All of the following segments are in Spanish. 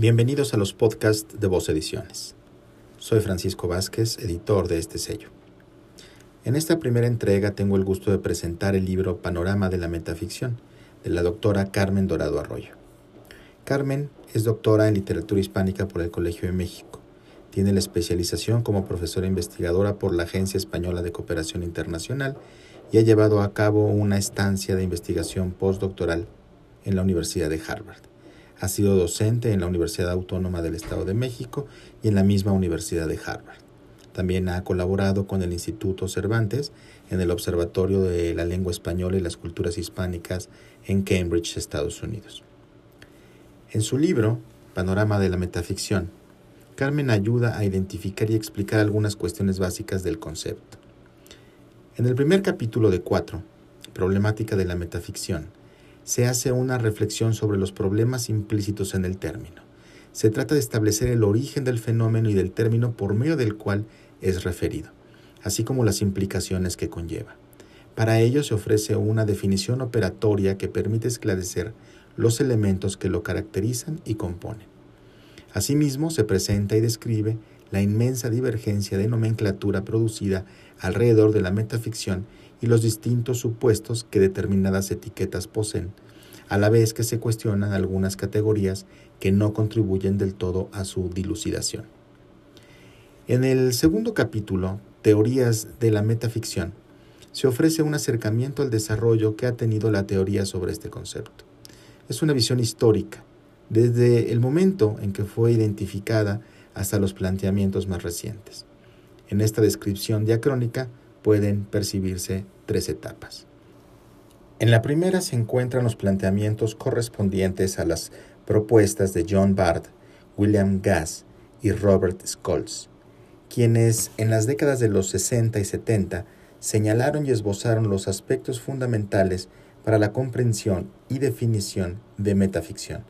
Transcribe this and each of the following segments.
Bienvenidos a los podcasts de Voz Ediciones. Soy Francisco Vázquez, editor de este sello. En esta primera entrega tengo el gusto de presentar el libro Panorama de la Metaficción de la doctora Carmen Dorado Arroyo. Carmen es doctora en literatura hispánica por el Colegio de México. Tiene la especialización como profesora investigadora por la Agencia Española de Cooperación Internacional y ha llevado a cabo una estancia de investigación postdoctoral en la Universidad de Harvard. Ha sido docente en la Universidad Autónoma del Estado de México y en la misma Universidad de Harvard. También ha colaborado con el Instituto Cervantes en el Observatorio de la Lengua Española y las Culturas Hispánicas en Cambridge, Estados Unidos. En su libro, Panorama de la Metaficción, Carmen ayuda a identificar y explicar algunas cuestiones básicas del concepto. En el primer capítulo de cuatro, Problemática de la Metaficción, se hace una reflexión sobre los problemas implícitos en el término. Se trata de establecer el origen del fenómeno y del término por medio del cual es referido, así como las implicaciones que conlleva. Para ello se ofrece una definición operatoria que permite esclarecer los elementos que lo caracterizan y componen. Asimismo, se presenta y describe la inmensa divergencia de nomenclatura producida alrededor de la metaficción y los distintos supuestos que determinadas etiquetas poseen, a la vez que se cuestionan algunas categorías que no contribuyen del todo a su dilucidación. En el segundo capítulo, Teorías de la Metaficción, se ofrece un acercamiento al desarrollo que ha tenido la teoría sobre este concepto. Es una visión histórica, desde el momento en que fue identificada hasta los planteamientos más recientes. En esta descripción diacrónica pueden percibirse tres etapas. En la primera se encuentran los planteamientos correspondientes a las propuestas de John Bard, William Gass y Robert Scholz, quienes en las décadas de los 60 y 70 señalaron y esbozaron los aspectos fundamentales para la comprensión y definición de metaficción,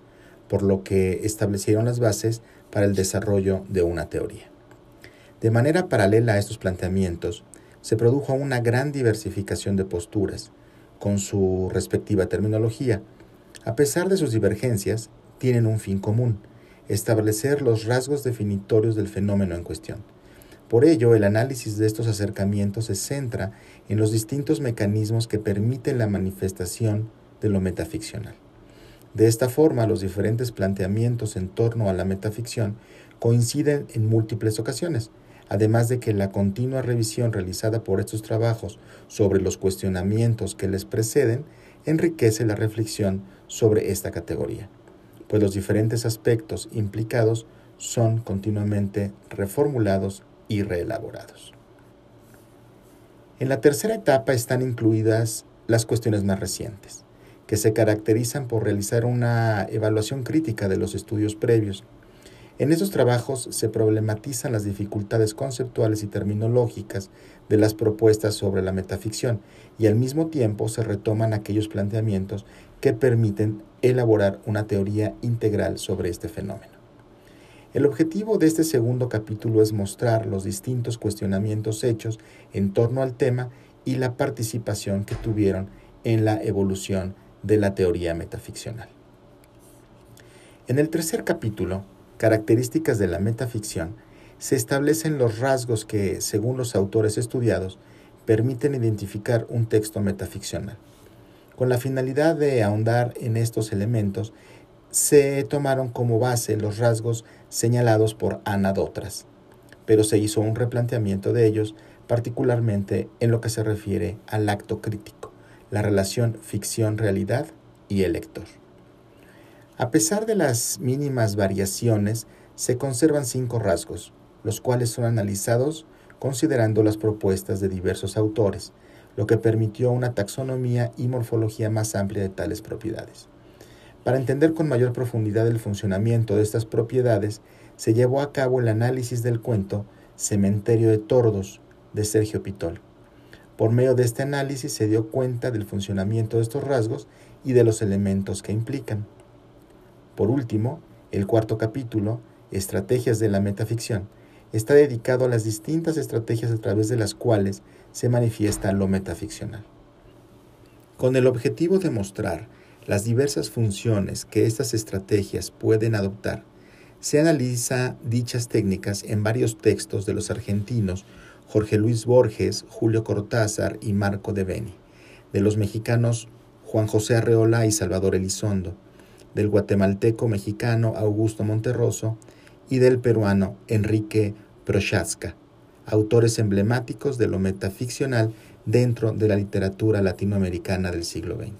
por lo que establecieron las bases para el desarrollo de una teoría. De manera paralela a estos planteamientos, se produjo una gran diversificación de posturas, con su respectiva terminología. A pesar de sus divergencias, tienen un fin común, establecer los rasgos definitorios del fenómeno en cuestión. Por ello, el análisis de estos acercamientos se centra en los distintos mecanismos que permiten la manifestación de lo metaficcional. De esta forma, los diferentes planteamientos en torno a la metaficción coinciden en múltiples ocasiones, además de que la continua revisión realizada por estos trabajos sobre los cuestionamientos que les preceden enriquece la reflexión sobre esta categoría, pues los diferentes aspectos implicados son continuamente reformulados y reelaborados. En la tercera etapa están incluidas las cuestiones más recientes, que se caracterizan por realizar una evaluación crítica de los estudios previos en estos trabajos se problematizan las dificultades conceptuales y terminológicas de las propuestas sobre la metaficción y al mismo tiempo se retoman aquellos planteamientos que permiten elaborar una teoría integral sobre este fenómeno. El objetivo de este segundo capítulo es mostrar los distintos cuestionamientos hechos en torno al tema y la participación que tuvieron en la evolución de la teoría metaficcional. En el tercer capítulo, características de la metaficción, se establecen los rasgos que, según los autores estudiados, permiten identificar un texto metaficcional. Con la finalidad de ahondar en estos elementos, se tomaron como base los rasgos señalados por Ana Dotras, pero se hizo un replanteamiento de ellos, particularmente en lo que se refiere al acto crítico, la relación ficción-realidad y el lector. A pesar de las mínimas variaciones, se conservan cinco rasgos, los cuales son analizados considerando las propuestas de diversos autores, lo que permitió una taxonomía y morfología más amplia de tales propiedades. Para entender con mayor profundidad el funcionamiento de estas propiedades, se llevó a cabo el análisis del cuento Cementerio de Tordos de Sergio Pitol. Por medio de este análisis se dio cuenta del funcionamiento de estos rasgos y de los elementos que implican. Por último, el cuarto capítulo, Estrategias de la Metaficción, está dedicado a las distintas estrategias a través de las cuales se manifiesta lo metaficcional. Con el objetivo de mostrar las diversas funciones que estas estrategias pueden adoptar, se analiza dichas técnicas en varios textos de los argentinos Jorge Luis Borges, Julio Cortázar y Marco de Beni, de los mexicanos Juan José Arreola y Salvador Elizondo, del guatemalteco mexicano Augusto Monterroso y del peruano Enrique Prochaska, autores emblemáticos de lo metaficcional dentro de la literatura latinoamericana del siglo XX.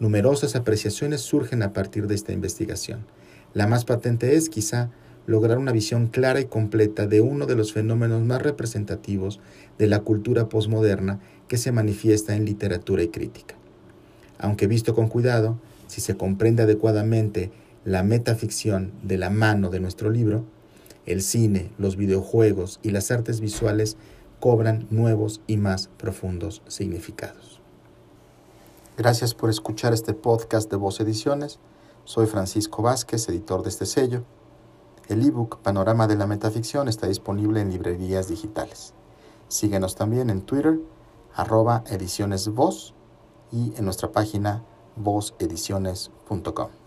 Numerosas apreciaciones surgen a partir de esta investigación. La más patente es, quizá, lograr una visión clara y completa de uno de los fenómenos más representativos de la cultura posmoderna que se manifiesta en literatura y crítica. Aunque visto con cuidado, si se comprende adecuadamente la metaficción de la mano de nuestro libro, el cine, los videojuegos y las artes visuales cobran nuevos y más profundos significados. Gracias por escuchar este podcast de Voz Ediciones. Soy Francisco Vázquez, editor de este sello. El ebook Panorama de la Metaficción está disponible en librerías digitales. Síguenos también en Twitter, arroba ediciones y en nuestra página vozediciones.com.